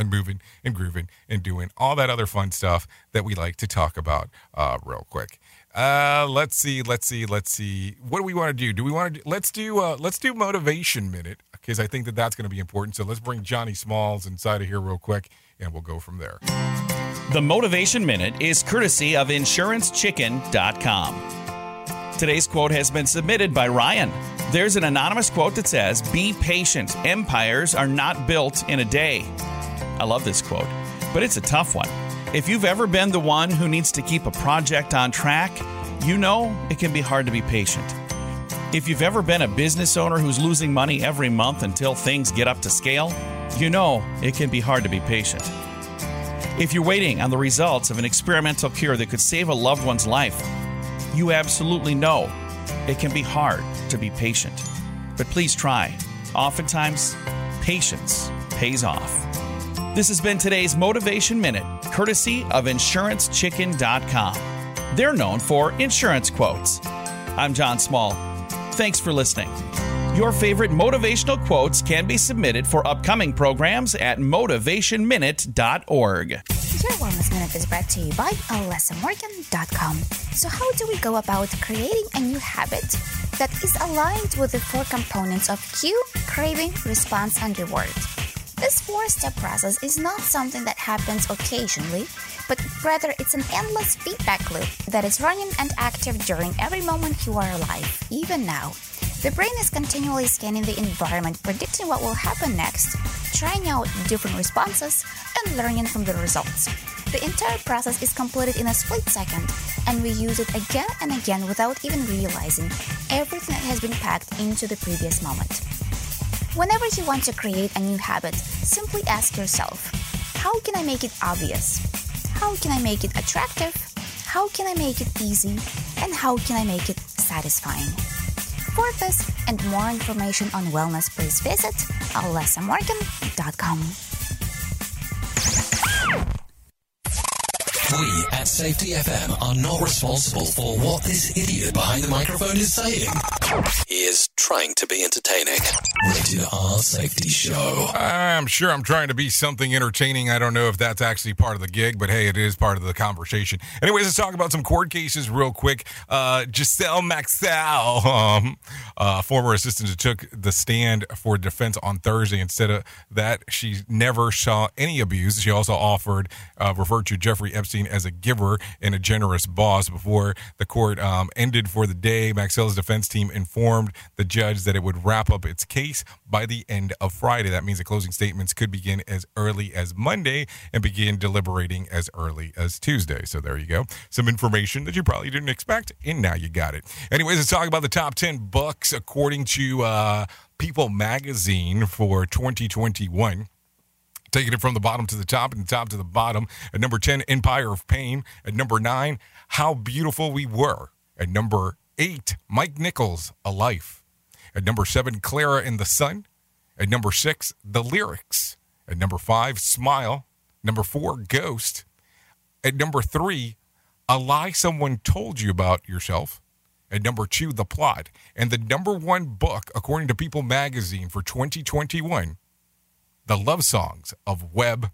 and moving and grooving and doing all that other fun stuff that we like to talk about uh, real quick. Uh, let's see, let's see, let's see. What do we want to do? Do we want to? Let's do. Uh, let's do motivation minute because I think that that's going to be important. So let's bring Johnny Smalls inside of here real quick, and we'll go from there. The Motivation Minute is courtesy of InsuranceChicken.com. Today's quote has been submitted by Ryan. There's an anonymous quote that says, Be patient. Empires are not built in a day. I love this quote, but it's a tough one. If you've ever been the one who needs to keep a project on track, you know it can be hard to be patient. If you've ever been a business owner who's losing money every month until things get up to scale, you know it can be hard to be patient. If you're waiting on the results of an experimental cure that could save a loved one's life, you absolutely know it can be hard to be patient. But please try. Oftentimes, patience pays off. This has been today's Motivation Minute, courtesy of InsuranceChicken.com. They're known for insurance quotes. I'm John Small. Thanks for listening. Your favorite motivational quotes can be submitted for upcoming programs at motivationminute.org. Your Wellness Minute is brought to you by alessamorgan.com. So, how do we go about creating a new habit that is aligned with the four components of cue, craving, response, and reward? This four step process is not something that happens occasionally, but rather it's an endless feedback loop that is running and active during every moment you are alive, even now. The brain is continually scanning the environment, predicting what will happen next, trying out different responses, and learning from the results. The entire process is completed in a split second, and we use it again and again without even realizing everything that has been packed into the previous moment. Whenever you want to create a new habit, simply ask yourself, how can I make it obvious? How can I make it attractive? How can I make it easy? And how can I make it satisfying? For this and more information on wellness, please visit alessamorgan.com. www.facebook.com。We at Safety FM are not responsible for what this idiot behind the microphone is saying. He is trying to be entertaining. Rated R Safety Show. I'm sure I'm trying to be something entertaining. I don't know if that's actually part of the gig, but hey, it is part of the conversation. Anyways, let's talk about some court cases real quick. Uh, Ghislaine Maxwell, um, uh, former assistant who took the stand for defense on Thursday. Instead of that, she never saw any abuse. She also offered, uh, referred to Jeffrey Epstein as a giver and a generous boss. Before the court um, ended for the day, Maxwell's defense team informed the judge that it would wrap up its case by the end of Friday. That means the closing statements could begin as early as Monday and begin deliberating as early as Tuesday. So there you go. Some information that you probably didn't expect, and now you got it. Anyways, let's talk about the top 10 books according to uh, People magazine for 2021. Taking it from the bottom to the top and the top to the bottom. At number 10, Empire of Pain. At number 9, How Beautiful We Were. At number 8, Mike Nichols, A Life. At number 7, Klara in the Sun. At number 6, The Lyrics. At number 5, Smile. Number 4, Ghost. At number 3, A Lie Someone Told You About Yourself. At number 2, The Plot. And the number 1 book, according to People magazine for 2021, the love songs of Webb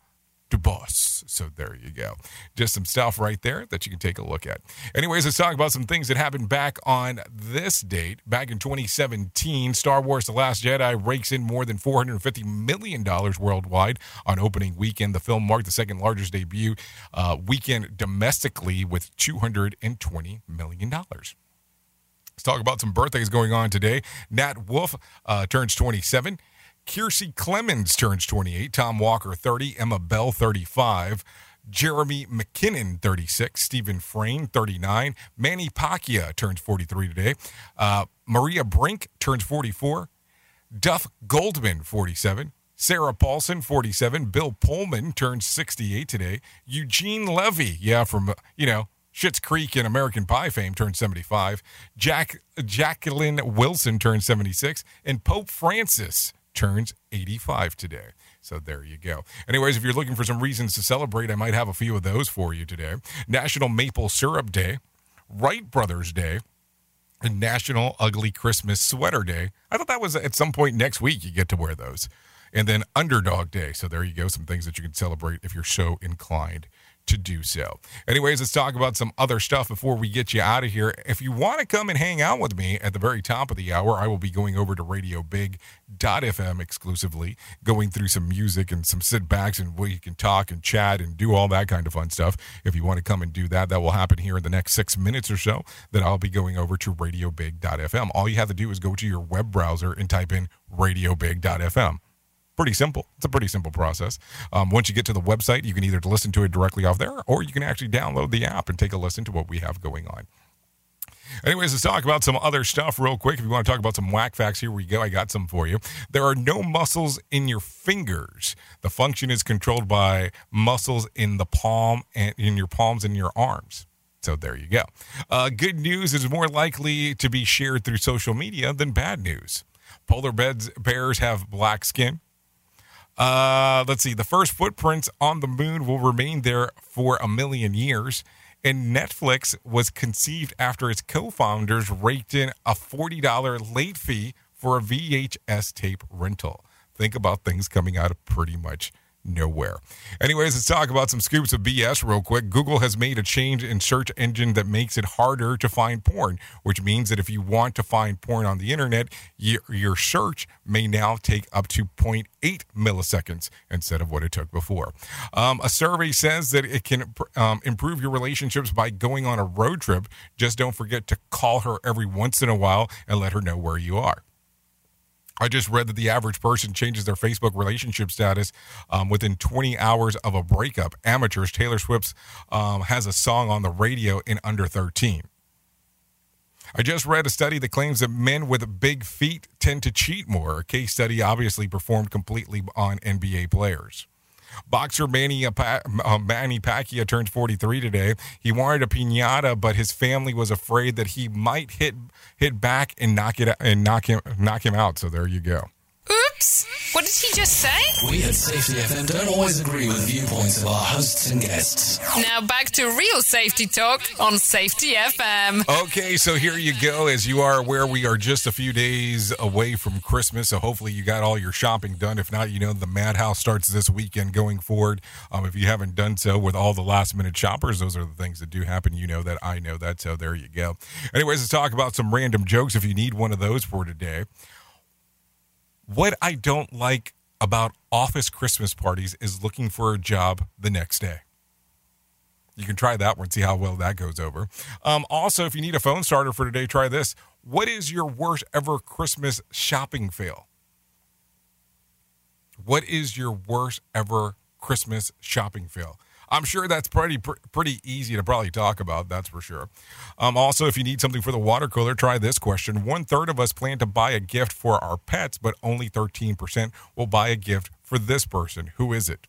Du Bois. So there you go. Just some stuff right there that you can take a look at. Anyways, let's talk about some things that happened back on this date. Back in 2017, Star Wars The Last Jedi rakes in more than $450 million worldwide on opening weekend. The film marked the second largest debut uh, weekend domestically with $220 million. Let's talk about some birthdays going on today. Nat Wolff uh, turns 27. Kiersey Clemens turns 28, Tom Walker 30, Emma Bell 35, Jeremy McKinnon 36, Stephen Frayne 39, Manny Pacquiao turns 43 today, uh, Maria Brink turns 44, Duff Goldman 47, Sarah Paulson 47, Bill Pullman turns 68 today, Eugene Levy, yeah, from, uh, you know, Schitt's Creek and American Pie fame turned 75. Jack Jacqueline Wilson turned 76, and Pope Francis turns 85 today. So there you go. Anyways, if you're looking for some reasons to celebrate, I might have a few of those for you today. National Maple Syrup Day, Wright Brothers Day, and National Ugly Christmas Sweater Day. I thought that was at some point next week you get to wear those. And then Underdog Day. So there you go. Some things that you can celebrate if you're so inclined to do so. Anyways, let's talk about some other stuff before we get you out of here. If you want to come and hang out with me at the very top of the hour, I will be going over to radiobig.fm exclusively, going through some music and some sit backs and we can talk and chat and do all that kind of fun stuff. If you want to come and do that, that will happen here in the next six minutes or so. Then I'll be going over to radiobig.fm. All you have to do is go to your web browser and type in radiobig.fm pretty simple. It's a pretty simple process. Um, once you get to the website, you can either listen to it directly off there or you can actually download the app and take a listen to what we have going on. Anyways, let's talk about some other stuff real quick. If you want to talk about some whack facts, here we go. I got some for you. There are no muscles in your fingers. The function is controlled by muscles in the palm and in your palms and your arms. So there you go. Uh, good news is more likely to be shared through social media than bad news. Polar bears, bears have black skin. Uh, let's see. The first footprints on the moon will remain there for a million years. And Netflix was conceived after its co founders raked in a $40 late fee for a VHS tape rental. Think about things coming out of pretty much nowhere. Anyways, let's talk about some scoops of BS real quick. Google has made a change in search engine that makes it harder to find porn, which means that if you want to find porn on the internet, your, your search may now take up to 0.8 milliseconds instead of what it took before. Um, a survey says that it can um, improve your relationships by going on a road trip. Just don't forget to call her every once in a while and let her know where you are. I just read that the average person changes their Facebook relationship status um, within 20 hours of a breakup. Amateurs, Taylor Swift um, has a song on the radio in under 13. I just read a study that claims that men with big feet tend to cheat more. A case study obviously performed completely on NBA players. Boxer Manny, Pa- uh, Manny Pacquiao turns 43 today. He wanted a pinata, but his family was afraid that he might hit hit back and knock it and knock him knock him out. So there you go. Oops! What did he just say? We at Safety FM don't always agree with viewpoints of our hosts and guests. Now back to real safety talk on Safety FM. Okay, so here you go. As you are aware, we are just a few days away from Christmas, so hopefully you got all your shopping done. If not, you know the Madhouse starts this weekend going forward. Um, if you haven't done so with all the last minute shoppers, those are the things that do happen. You know that, I know that, so there you go. Anyways, let's talk about some random jokes if you need one of those for today. What I don't like about office Christmas parties is looking for a job the next day. You can try that one, see how well that goes over. Um, also, if you need a phone starter for today, try this. What is your worst ever Christmas shopping fail? What is your worst ever Christmas shopping fail? I'm sure that's pretty pr- pretty easy to probably talk about. That's for sure. Um, also, if you need something for the water cooler, try this question. One third of us plan to buy a gift for our pets, but only 13% will buy a gift for this person. Who is it?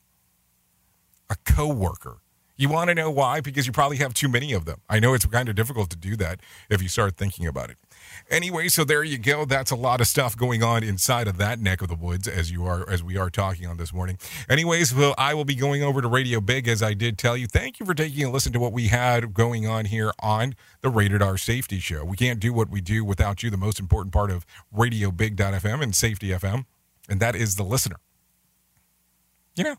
A coworker. You want to know why? Because you probably have too many of them. I know it's kind of difficult to do that if you start thinking about it. Anyway, so there you go. That's a lot of stuff going on inside of that neck of the woods as you are as we are talking on this morning. Anyways, well, I will be going over to Radio Big as I did tell you. Thank you for taking a listen to what we had going on here on the Rated R Safety Show. We can't do what we do without you, the most important part of Radio Big.fm and Safety FM, and that is the listener. You know,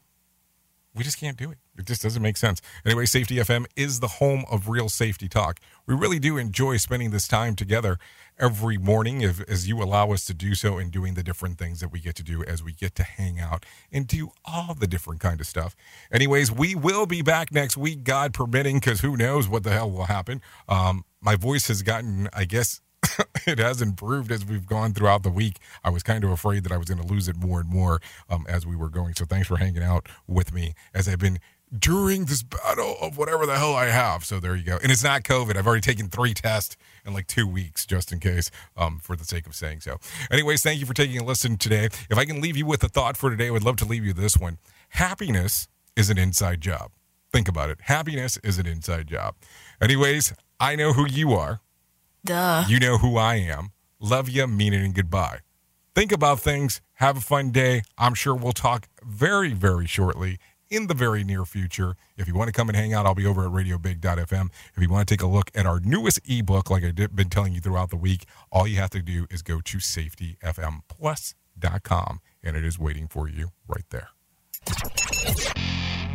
we just can't do it. It just doesn't make sense. Anyway, Safety FM is the home of real safety talk. We really do enjoy spending this time together every morning if, as you allow us to do so and doing the different things that we get to do as we get to hang out and do all the different kind of stuff. Anyways, we will be back next week, God permitting, because who knows what the hell will happen. Um, my voice has gotten, I guess, (laughs) it has improved as we've gone throughout the week. I was kind of afraid that I was going to lose it more and more um, as we were going. So thanks for hanging out with me as I've been during this battle of whatever the hell I have. So there you go. And it's not COVID. I've already taken three tests in like two weeks, just in case, um, for the sake of saying so. Anyways, thank you for taking a listen today. If I can leave you with a thought for today, I would love to leave you this one. Happiness is an inside job. Think about it. Happiness is an inside job. Anyways, I know who you are. Duh. You know who I am. Love you, mean it, and goodbye. Think about things. Have a fun day. I'm sure we'll talk very, very shortly in the very near future. If you want to come and hang out, I'll be over at radiobig.fm. If you want to take a look at our newest ebook, like I've been telling you throughout the week, all you have to do is go to safetyfmplus.com and it is waiting for you right there.